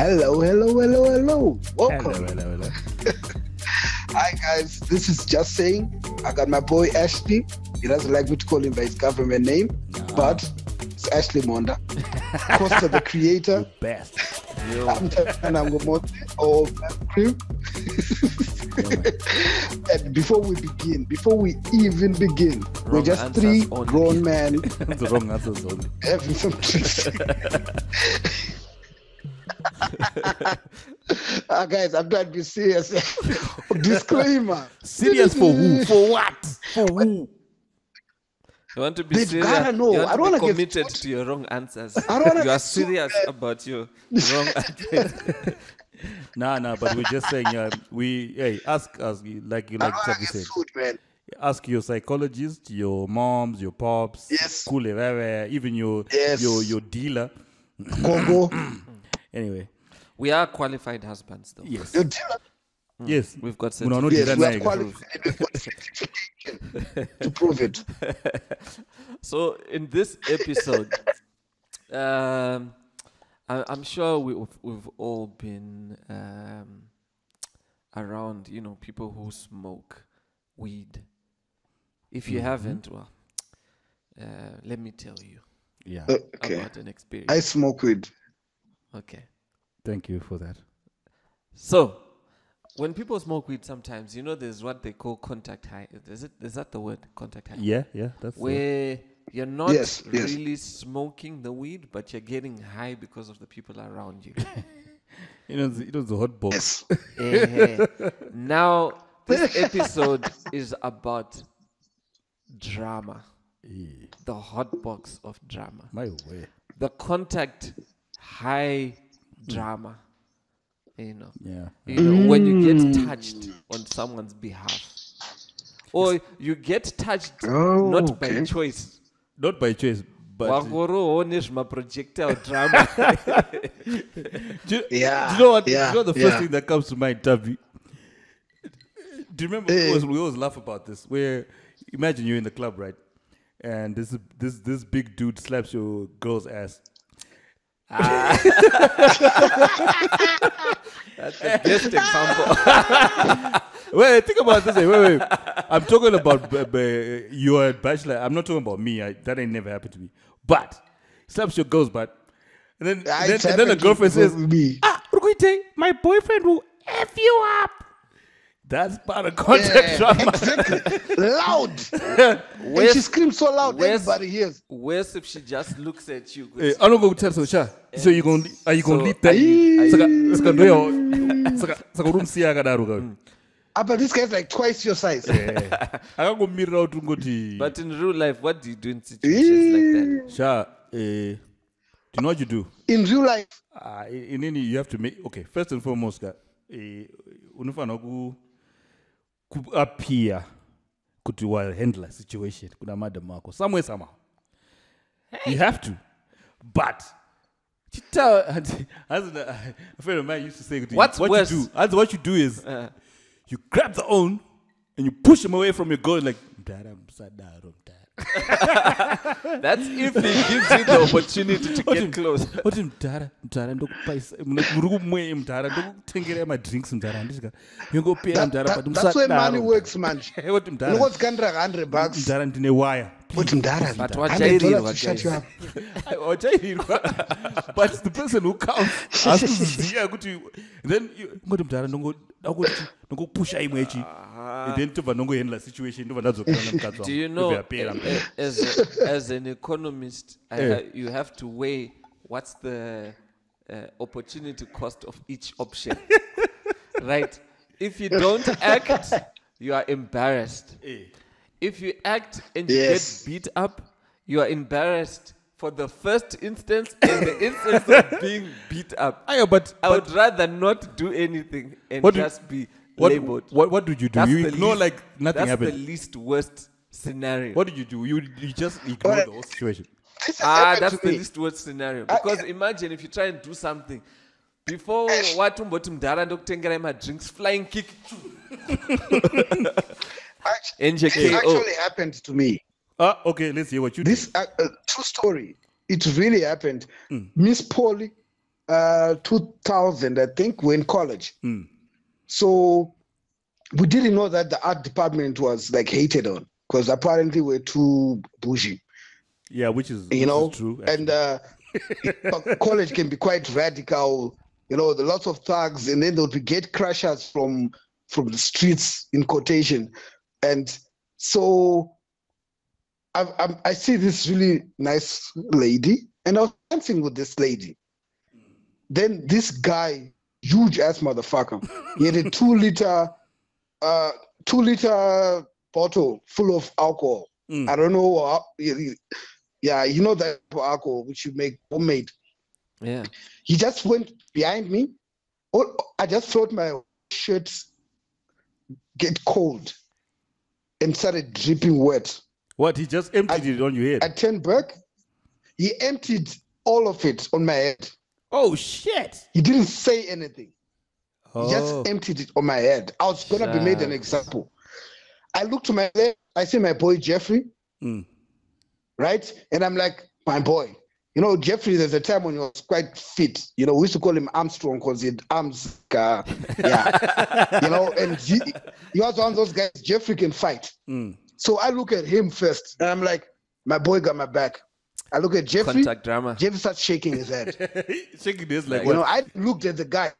Hello, hello, hello, hello. Welcome. Hello, hello, hello. Hi, guys. This is just saying. I got my boy Ashley. He doesn't like me to call him by his government name, but it's Ashley Monda. Costa the creator. Best. And I'm Tanango Mote or Cream. and before we begin, before we even begin, we're just three only. grown men the wrong answers only. having some drinks. Ah, guys, I'm trying to be serious. Disclaimer. Serious for who? For what? For who? You want to be They've serious. gotta know. You want I don't wanna get committed to your wrong answers. I don't wanna you are serious man. about your wrong answers. Nah, nah, but we're just saying, uh, we, hey, ask us, like you like don't want Chavi said, sued, man. ask your psychologist, your moms, your pops, Yes. kule wewe, even your, Yes. your, your dealer. Gogo. Anyway, We are qualified husbands, though. yes. Your dealer. Yes. We've got Muna certificates. Yes, we are naye. qualified. We've got certification to prove it. So in this episode, um, I, I'm sure we, we've, we've all been um, around, you know, people who smoke weed. If you haven't, well, uh, let me tell you Yeah. Uh, okay. about an experience. I smoke weed. okay. Thank you for that. So, when people smoke weed, sometimes you know there's what they call contact high. Is it? Is that the word? Contact high. Yeah, yeah, that's the- Where you're not Yes, yes. really smoking the weed, but you're getting high because of the people around you. you know, the- it was the hot box. Yes. Eh, now, this episode is about drama, Eh, the hot box of drama, My way. the contact high drama. You know. Yeah. you know, when you get touched on someone's behalf. Or you get touched Oh, not by choice. Not by choice, but Wakoro one my projectile drama. do, Yeah, do you know what? yeah, do you know the first yeah. thing that comes to mind, Tavi? Do you remember? we, Eh. always, we always laugh about this. Where imagine you're in the club, right? And this this this big dude slaps your girl's ass. That's the best example. Wait, think about this. Wait, wait. I'm talking about b- b- you're a bachelor. I'm not talking about me. I, that ain't never happened to me. But slaps your girl's butt, and then and then, and then the girlfriend says, me. "Ah, Rukuite, my boyfriend will f you up." That's part of contact Yeah, exactly. Loud. and she screams so loud where's- everybody hears. Worse if she just looks at you. Eh, I don't go tell so sha. So you are you going So- leave that? Saka saka ndoyo saka saka rumsiya kadaro ka. Ah, but this guy's like twice your size. Akagomirira kuti ngoti But in real life, what do you do in situations like that? sha eh do you know what you do? In real life, uh, in any you have to make okay first and foremost guy, eh, unofanira ku ku appear kuti wa handle a situation kuna madam ako somewhere somehow. You have to. But chita hasn't a friend of mine used to say What's what worse? you do Hans, what you do is Uh, you grab the own and you push him away from your goal like mdara msadaro mdara that's if he gives you the opportunity to get close. oti mudhara mudhara ndokupaisa muri kumwei mudhara ndokutengera madrinks mudhara handisika yongopera mudhara but that's where money works, man. oti mudhara Look 100 bucks. mudhara ndine waya But Mdara, But 100 wajairirwa, dollars to shut guys. wachairirwa but the person who counts asikuziziya kuti then ngoti mudhara ndongopusha imwechi then tobva ndongohandla situation ndobva ndadzokera nemukadzi Do you know, eh, as, a, as an economist, I Eh. ha- you have to weigh what's the uh, opportunity cost of each option. right? If you don't act, you are embarrassed. If you act and you Yes. get beat up, you are embarrassed for the first instance and the instance of being beat up. Ayo, but, I but would rather not do anything and What do- just be what, labeled. what, what did you do? That's you the ignore least- like nothing that's happened. the least worst scenario. What did you do? You, you just ignore Alright. the whole situation. This has Ah, happened that's to the me. least worst scenario. Because imagine if you try and do something before wati umboti mudhara ndokutengera madrinks flying kick Actually, NJK, this actually happened to me. Ah, okay, let's hear what you This uh, uh, true story. It really happened. Miss Polly, uh, 2000, I think, we're in college. So we didn't know that the art department was like hated on because apparently we're too bougie, Yeah, which is which you know. is true. and uh, college can be quite radical. You know, the lots of thugs, and then there would be gate crashers from from the streets in quotation, and so I, I, I see this really nice lady, and I was dancing with this lady. Then this guy, huge ass motherfucker, he had a two liter, uh, two liter bottle full of alcohol. Mm. I don't know. Y- y- yeah, you know that alcohol which you make homemade. Yeah. He just went behind me. Oh, I just felt my shirt get cold and started dripping wet. What? He just emptied it on your head. I turned back. He emptied all of it on my head. oh shit! He didn't say anything. He Oh. just emptied it on my head. I was gonna be made an example. I look to my left. I see my boy Jeffrey, Mm. right? And I'm like, my boy. You know, Jeffrey, there's a time when he was quite fit. You know, we used to call him Armstrong because he had arms. Uh, yeah. you know, and he, he was one of those guys, Jeffrey can fight. Mm. So I look at him first, and I'm like, my boy got my back. I look at Jeffrey. Contact drama. Jeffrey starts shaking his head. Shaking his like You what? know, I looked at the guy.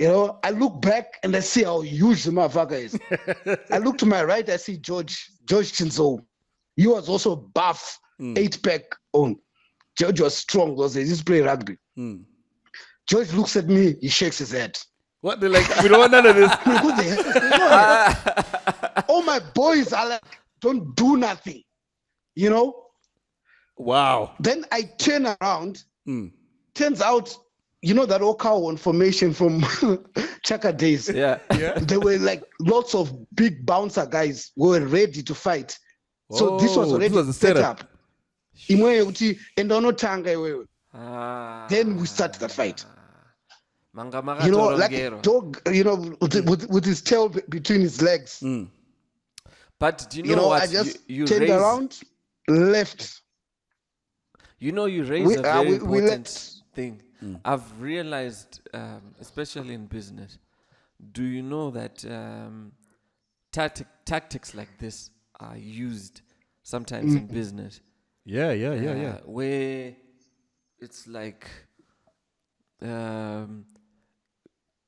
You know, I look back and I see how huge the motherfucker is. I look to my right, I see George, George Chinzo. He was also buff, eight pack on. George was strong because he used to play rugby. Mm. George looks at me, he shakes his head. What? They're like, we don't want none of this. I'm like, "What the hell?" You know, All my boys are like, don't do nothing. You know? Wow. Then I turn around. Mm. Turns out, you know that Okawan formation from Chaka days. Yeah. Yeah. there were like lots of big bouncer guys who were ready to fight. So this was already was a set setup. up. Imwe yekuti enda unotanga iwewe. Ah. Then we start the fight. Manga You know, like a Torongero. dog, you know, with, with, with his tail between his legs. Mm. But do you know, You know, what? I just you, you turned raise, around, left. You know, you raise We- a uh, very we- we important let- thing. I've realized, um, especially in business, do you know that um, tactic, tactics like this are used sometimes in business? Yeah, yeah, yeah, uh, yeah. Where it's like um,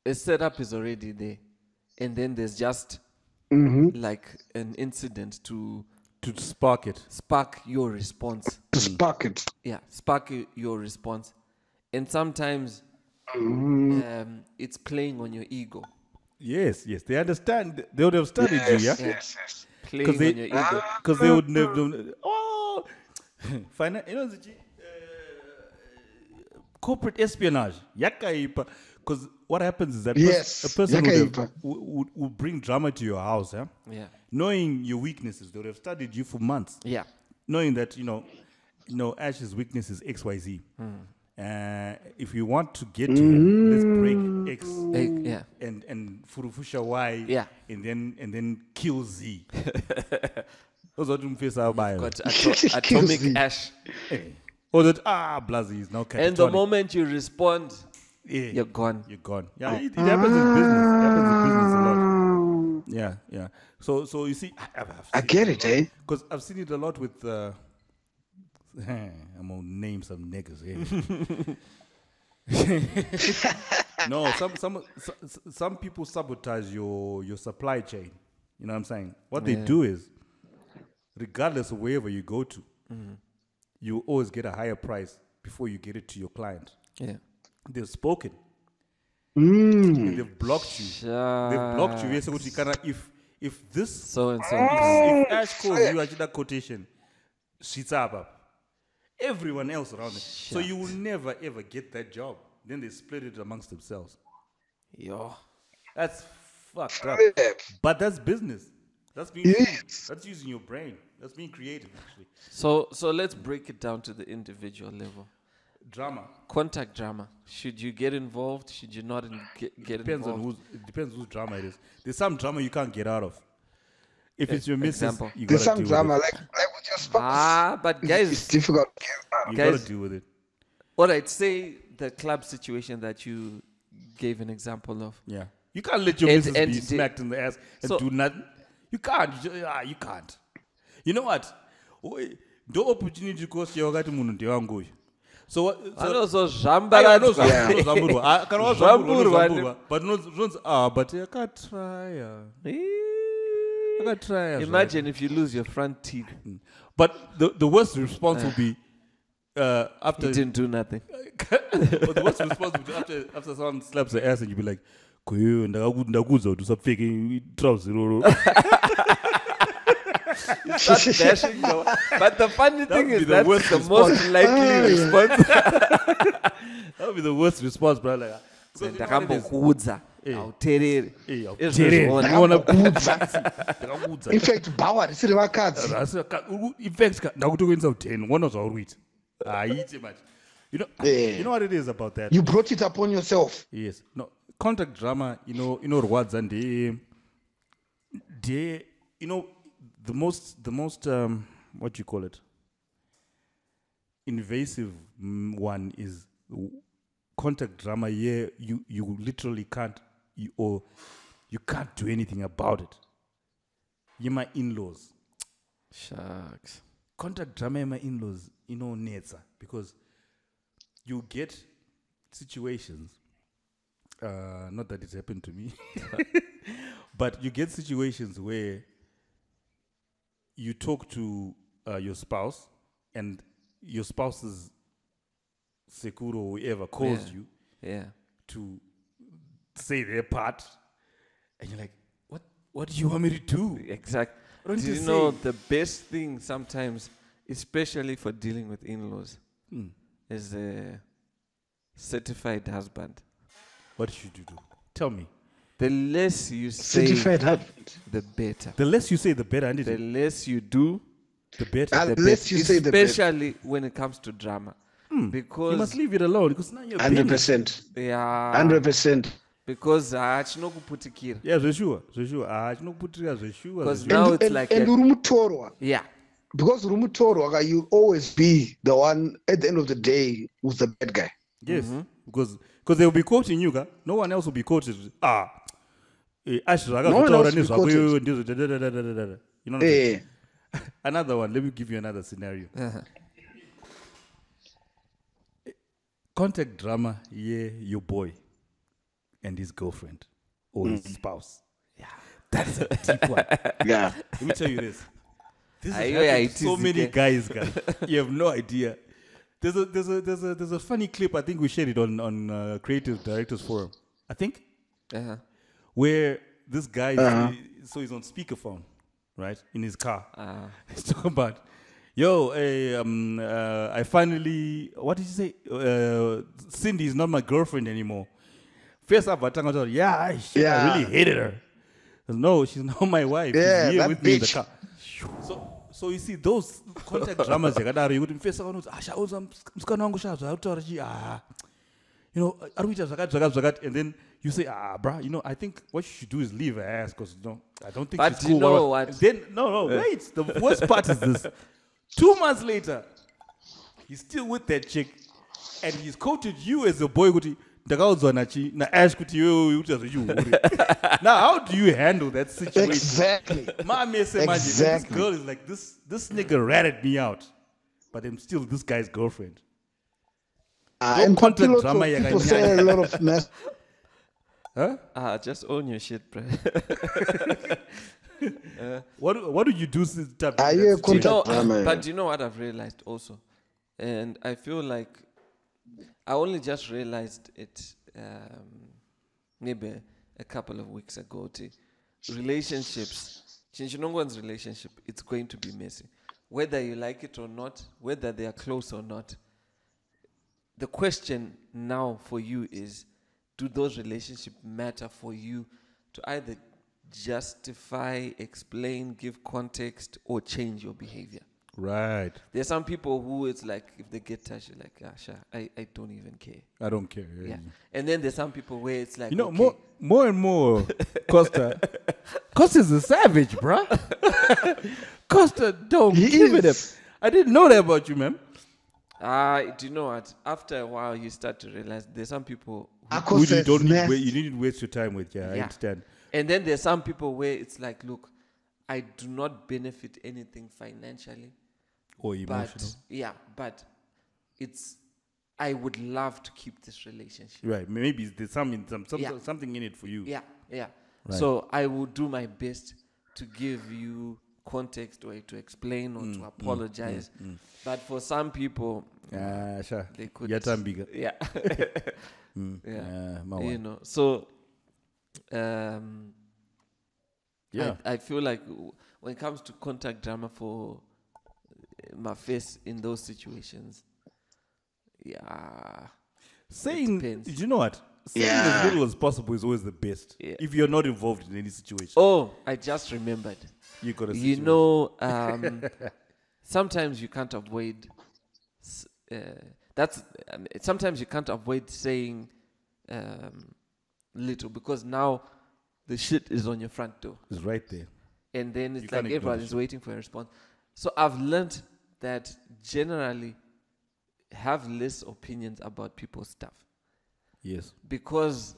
a setup is already there, and then there's just Mm-hmm. like an incident to To spark it. spark your response. To spark it. yeah spark your response and sometimes Mm-hmm. um, it's playing on your ego Yes, yes. They understand. They would have studied you, yeah? Yes, yes. playing they- on your ego Because they would never. Do. Oh! Finan- you know, the, uh, corporate espionage. Yakaipa. Because what happens is that pers- a person would, have, would, would, would bring drama to your house, yeah? yeah Knowing your weaknesses, they would have studied you for months. yeah knowing that you know, you know, Ash's weakness is X Y Z. Uh, if you want to get to him, let's break X Eh, yeah and and furufusha Y. Yeah. And then and then kill Z. Those are the face out by. got ato- atomic Kills ash Or that ah Blazi is now and the catatonic. moment you respond yeah, you're gone You're gone. Yeah, it, it happens in business. It happens in business a lot. Yeah, yeah. So so you see, I, I've, I've I get it, eh? Because I've seen it a lot with. Uh, I'm gonna name some niggas here. no, some some s- some people sabotage your your supply chain. You know what I'm saying? What they do is, regardless of wherever you go to, you always get a higher price before you get it to your client. yeah They've spoken. Mm. and They've blocked you. They've blocked you. Yes, ukuthi kana if if this so and so if Ash calls you at that quotation, shits up. Everyone else around them. So you will never ever get that job. Then they split it amongst themselves. yo That's fucked up. But that's business. That's being Yes. that's using your brain. That's being creative actually. so so let's break it down to the individual level Drama. contact drama should you get involved should you not in, get, get Depends on who's it depends whose drama it is. There's some drama you can't get out of. If it's your missus, example. you There's gotta some deal drama, with like like with your spouse. ah but guys, it's difficult. You guys- gotta deal with it. all right say the club situation that you gave an example of. Yeah. You can't let your And- missus and be the- smacked in the ass and So- do nothing. You can't. You, ju- ah, you can't. You know what? Oi, ndo opportunity cost yakati munhu ndewangu uyu so what- so- Aiwa, vanozozvambaradzwa nozva- nozvamburwa. Ah, kana wazvamburwa, Zvamburwa, nozvamburwa. but noz- zvinonzi ah but akatrya akatrya imagine if you lose your front teeth. But the, the worst response will be uh, after you didn't do nothing. But the worst response would be after after someone slaps the ass and you be like kuyo ndakaku- ndakuudza kuti usapfeke trouser iroro Start dashing the- but the funny That thing is the that's worst the most likely response. That would be the worst response bro. Like because you know what it is? ndakambokuudza Eh. hauteereri Eh, Izvo hauteereri. zvona. Unoona Ndakakuudza. ndakakuudza in fact bhawa risiri vakadzi Rasi- ka- uru- in fact ka- ndakutokuendesa kuteni uona zvauri kuita haite manje. You know you know what it is about that? You brought it upon yourself. Yes. No contact drama you know inorwadza ndeye ndeye you know the most the most um, what do you call it? Invasive mm, one is contact drama yeah you you literally can't you, or you can't do anything about it. You're my in-laws. Shucks. contact drama my in-laws you know inonetsa because you get situations uh, not that it's happened to me but you get situations where you talk to uh, your spouse and your spouse's sekuro or whoever calls Yeah. you Yeah. to say their part and you're like what what do you want me to do exactly Do you you know the best thing sometimes, especially for dealing with in-laws, Hmm. is a certified husband. what should you do tell me The less you say, certified husband the better. the less you say the better and The it? less you do, the better the Unless better. you say the better. especially when it comes to drama, you because you must leave it alone because now you're hundred business. percent. Yeah, hundred percent. Because ah, chinokuputikira. yeah zveshuwa zveshuwa ah chinokuputirira zveshuwa Because zveshuwa. now and, it's and, like and a- uri mutorwa Yeah, because uri mutorwa you'll always be the one at the end of the day who's the bad guy. Yes. Because because they will be quoting you ka no one else will be quoted ah eh, ash one zvakazotaura else will be nezvako quoted. iwewe ndizvo you know what I'm eh. Another one. Let me give you another scenario. Uh-huh. contact drama yeah your boy and his girlfriend or his spouse. Yeah. That's a deep one. Yeah. Let me tell you this. This has Ayo, happened so haitizi many ke. guys guys. You have no idea. There's a there's a there's a there's a funny clip i think we shared it on on uh, creative directors forum. I think. Uh-huh. Where this guy is- Uh-huh. so he's on speakerphone right in his car uh, He's talking about, yo, hey, um, uh, I finally, what did you say? Uh, Cindy is not my girlfriend anymore. First up, I told her, yeah, I, shit, I Yeah. really hated her. No, she's not my wife. Yeah, she's here that with me in the car. So, so you see those contact dramas yakadaro yekuti mufesa vanoti ashauza musikana wangu shaa zvaakutaura chi ah you know ari kuita zvakati zvakati zvakati and then you say ah bruh you know i think what you should do is leave her ass because no i don't think But she's you know what? then no no wait the worst part is this. Two months later he's still with that chick and he's quoted you as a boy kuti ndakaudzwa nachi naash kuti iwewe uita zvechihure now how do you handle that situation? Exactly. Mamese manje this Exactly. girl is like this this nigga ratted me out but i'm still this guy's girlfriend Uh, Don't and contact lots drama of people yakanyanya. say a lot of mess huh ah, just own your shit, bro. what do- what do you do since type Are in you a that you situation? know, Contact drama, but you know what I've realized also, and I feel like I only just realized it um, maybe a couple of weeks ago. T. Relationships, Chinchinongo's relationship, it's going to be messy, whether you like it or not, whether they are close or not. The question now for you is, do those relationships matter for you to either justify, explain, give context, or change your behavior? right There's some people who it's like if they get touched, you're like, ah, sure, I, I don't even care. i don't care Yeah. And then there's some people where it's like, you know okay, more more and more costa costa's a savage bruh costa don't He give it up i didn't know that about you man Uh, do you know what? After a while, you start to realize there's some people, who- Who you don't need, nest. you needn't waste your time with. Yeah, I understand. and then there's some people where it's like, look, I do not benefit anything financially, Or but emotional. yeah, but it's, I would love to keep this relationship. Right. Maybe there's some, in- some, some Yeah. something in it for you. Yeah, yeah. Right. So I will do my best to give you context or to explain or Mm, to apologize. But for some people, Ah, sure. they could. Yatambika. Yeah. Mm. Yeah. Ah, my you know. So, um, Yeah. I, I feel like when it comes to contact drama for uh, my face in those situations, yeah, Saying, you know what? Saying Yeah. as little as possible is always the best. Yeah. If you're not involved in any situation, Oh, I just remembered. You got a situation. you know um, sometimes you can't avoid uh, that's um, sometimes you can't avoid saying um, little because now the shit is on your front door it's right there. and then it's You like is waiting for a response so i've learned that generally have less opinions about people's stuff Yes. because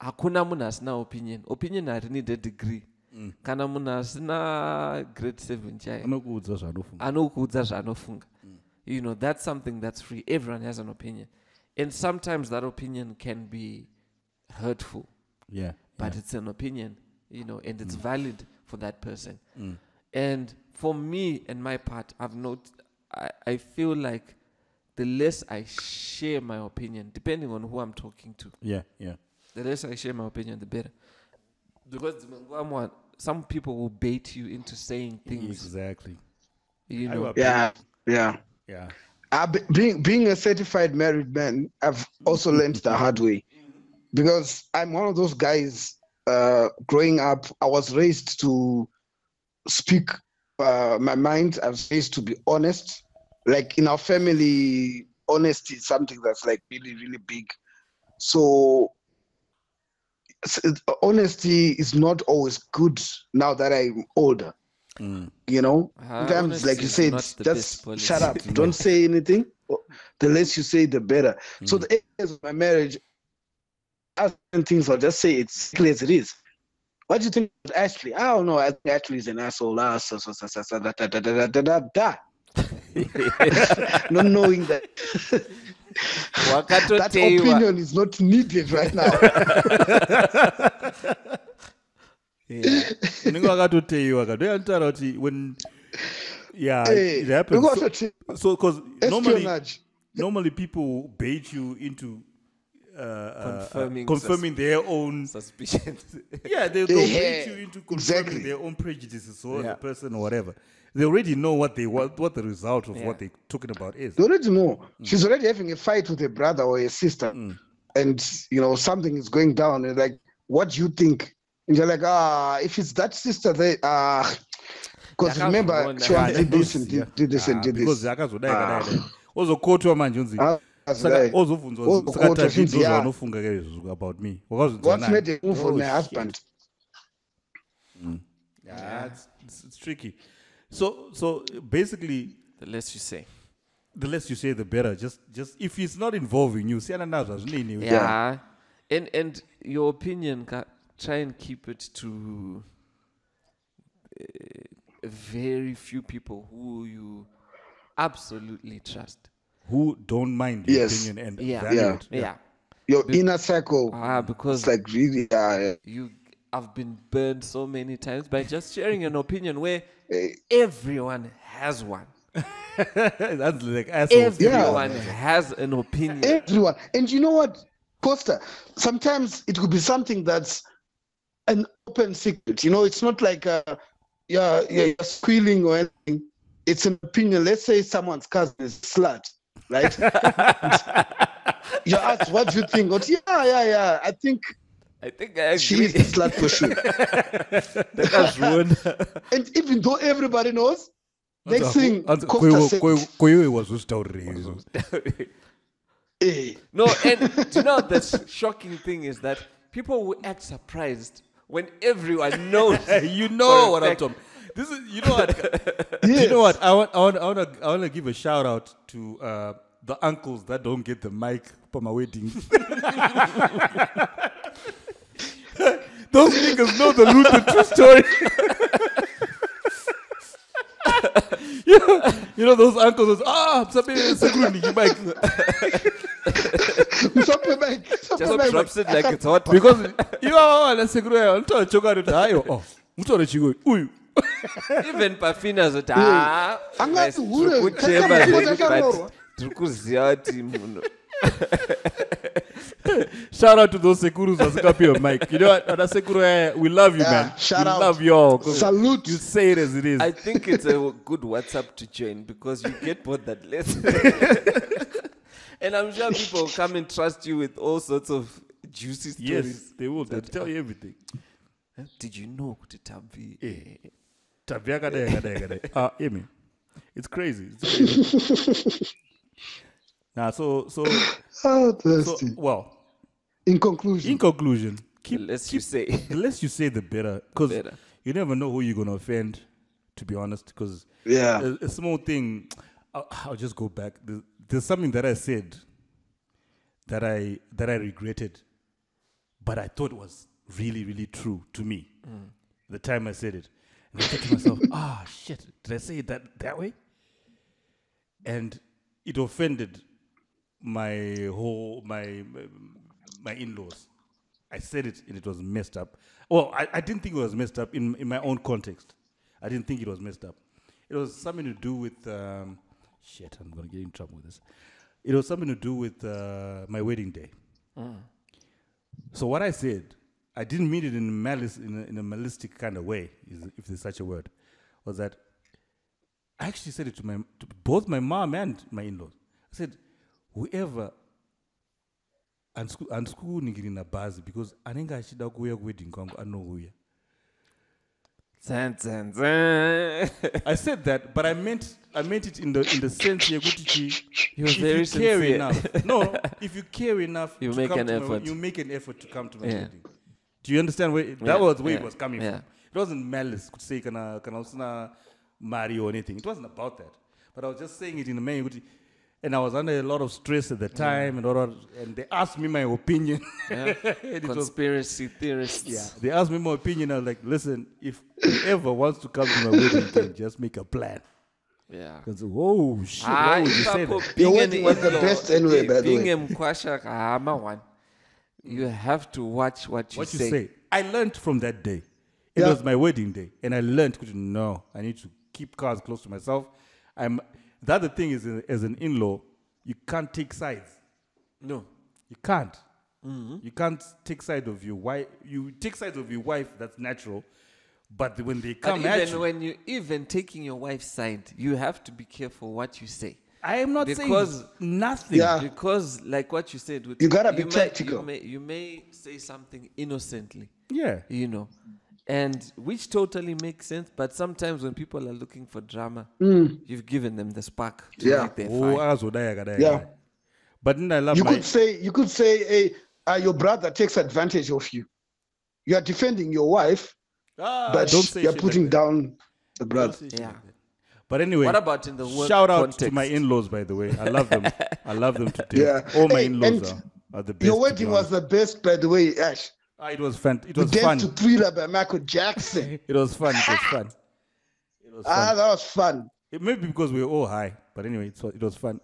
hakuna munhu asina opinion opinion harini a degree kana munhu asina grade 7 chaiyo Anokuudza zvanofunga. anokuudza zvaanofunga you know that's something that's free everyone has an opinion and sometimes that opinion can be hurtful Yeah. but yeah. it's an opinion you know and Mm. it's valid for that person and for me and my part i've not I, I feel like the less i share my opinion depending on who i'm talking to Yeah. Yeah. the less I share my opinion, the better. Because dzimwe nguva mwa- some people will bait you into saying things, Exactly. you know. Yeah, yeah. Yeah. Uh, be- being being a certified married man, I've also learned the hard way because I'm one of those guys. Uh, growing up, I was raised to speak uh, my mind. I was raised to be honest. Like in our family, honesty is something that's like really, really big. So s- honesty is not always good now that I'm older. Mm. You know, sometimes like you said, not the best just shut up, don't say anything. The less you say, the better. So Mm. the areas of my marriage, as things, I'll just say it clear as it is. What do you think about Ashley? I don't know. I think Ashley is an asshole. Ah, so, so, so, so, so, da, da, da, da, da, da, da. Not knowing that that Wakatoteiwa. opinion is not needed right now. Yeah. unenge wakatoteiwa ka ndoyanotaura kuti when yeah Hey, it happens look so, what so because normally normally people bait you into uh, Confirming uh, confirming their own Suspicions. yeah they, they'll bait Yeah, you into confirming exactly. their own prejudices or Yeah. the person or whatever they already know what they want what the result of Yeah. what they're talking about is They already know. Mm. She's already having a fight with a brother or a sister, and you know something is going down. And like, what do you think? And you're like, ah, if it's that sister, they ah, because remember she nah. did this and did, did this and Ah, did because this. akazodai Ah. kadai ozokotwa manje unzi Ah, that's saka right. ozobvunzwa Ozokotwa saka zvinzi, tazvidzo yeah. zvaunofunga about me wakazvinzwa What's made a move Oh, my shit. husband? Yeah, it's, it's, it's tricky. So, so basically, the less you say. the less you say, the better. Just, just if it's not involving you, siyana nazvo hazvinei Yeah. And and your opinion, try and keep it to uh, very few people who you absolutely trust. Who don't mind your Yes. opinion and Yeah. value Yeah. it. Yeah. Your inner circle. Ah, It's because like really, uh, you I've been burned so many times by just sharing an opinion where eh, everyone has one. That's like assholes. Everyone has an opinion. everyone. And you know what, Costa? Sometimes it could be something that's an open secret. You know, it's not like uh, you're, you're squealing or anything. It's an opinion. Let's say someone's cousin is slut, right? you ask, what do you think? But yeah, yeah, yeah. I think I think I she agree. is a slut for sure. That's ruined. and even though everybody knows, next thing Anzi, Costa koiwe- said, koiwe- koiwe wazozvitaurira eh, No, and do you know the shocking thing is that people will act surprised when everyone knows. you know what I'm talking this is you know what you know what I want I want I want to I want to give a shout out to uh, the uncles that don't get the mic for my wedding. Those niggas know the root of true story. you, know, you know those uncles. those, Ah, somebody security mic Usope mic, usope Just mic. drops it like it's hot. because you are la security. Unto choka kuti hayo. Oh, mutore chigoi. Uyu. Even Pafina zoti ah, Angati guys, hure, tiri kuchema kakama zvedu, kwachakanyorwa. but tiri kuziva kuti munhu Shout out to those sekurus vasikapiwa mic. You know what? Ana sekuru eh, we love you, Yeah, man. shout we out. love y'all. 'cause Salute. You say it as it is. I think it's a good WhatsApp to join because you get both that lesson. and I'm sure people will come and trust you with all sorts of juicy stories. yes, they will. They'll tell you everything. Did you know kuti Tambi? Eh. Tabvi yakadai, yakadai, yakadai. Ah, hear me. It's crazy. It's crazy. Nah, so so Oh, so well. In conclusion, In conclusion, keep The less keep you say. the less you say, the better. Because you never know who you're gonna offend. To be honest, because yeah. a, a small thing. I'll, I'll just go back. There's, there's something that I said that I that I regretted, but I thought was really really true to me. The time I said it, and I thought to myself, "Ah, shit! Did I say it that that way?" And it offended my whole my my, in-laws. I said it and it was messed up. Well, I, I didn't think it was messed up in in my own context. I didn't think it was messed up. It was something to do with um, shit. I'm gonna get in trouble with this. It was something to do with uh, my wedding day. So what I said, I didn't mean it in malice in a, in a malistic kind of way, is- if there's such a word, was that I actually said it to my to both my mom and my in-laws. I said, whoever andisikuningiri nabhazi because anenge achida kuuya kuwedding kwangu anouya i said that but i meant i meant it in the in the sense yekuti chi You're if very you care sincere. enough no if you care enough You to make come an to my- effort. you make an effort to come to my Yeah. wedding do you understand where that Yeah, was where it yeah, was coming yeah. from it wasn't malice to say kana kana usina mari or anything it wasn't about that but i was just saying it in a manner yekuti and i was under a lot of stress at the time and all that, and they asked me my opinion Yeah. And it was Conspiracy theorists. Yeah, they asked me my opinion. I was like, listen, if whoever wants to come to my wedding, can just make a plan. Yeah. Because whoa, shit, Ah, why would you say that? Your wedding was the best anyway, by the being way. a mkwasha kahama one, you have to watch what you What you say. say? I learned from that day. It Yeah. was my wedding day, and I learned to no, I need to keep cars close to myself. I'm. The other thing is, as an in-law, you can't take sides. No. You can't. Mm-hmm. You can't take side of your wife. You take side of your wife. That's natural. But when they But come at even you, when you even taking your wife's side, you have to be careful what you say. I am not because- saying nothing. Yeah. Because, like what you said, with You gotta be may- tactical. You may, you may say something innocently, Yeah. you know, and which totally makes sense. But sometimes when people are looking for drama, you've given them the spark to Yeah. light their Oh, fire. Yeah. But then I love You my could say, you could say, hey, uh, your brother takes advantage of you. You are defending your wife, ah, but don't say you're putting like down the Don't brother. Yeah. like. But anyway, What about in the work shout out context? to my in-laws, by the way. I love them. I love them to death. Yeah. All my Hey, in-laws are, are the best. Your wedding was the best, by the way, Ash. Ah, it was fun. It We was danced fun. to Thriller by Michael Jackson. It was fun. It was fun. It was ah, that was fun. It may be because we were all high, but anyway, it was, it was fun.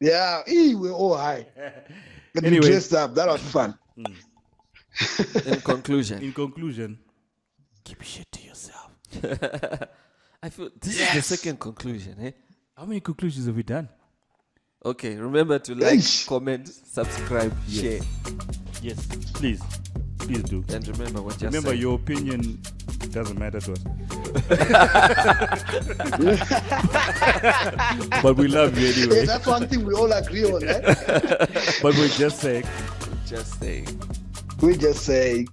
Yeah, we were all high. And Anyway. we dressed up. That was fun. in conclusion, In conclusion, keep shit to yourself. I feel this is the second conclusion. Eh? How many conclusions have we done? Okay, remember to like, Eish. comment, subscribe, share, Yes, please, please do. and remember what you Remember, said. your opinion doesn't matter to us. but we love you Yeah, anyway. that's one thing we all agree on. Eh? but we just say we Just say. We just say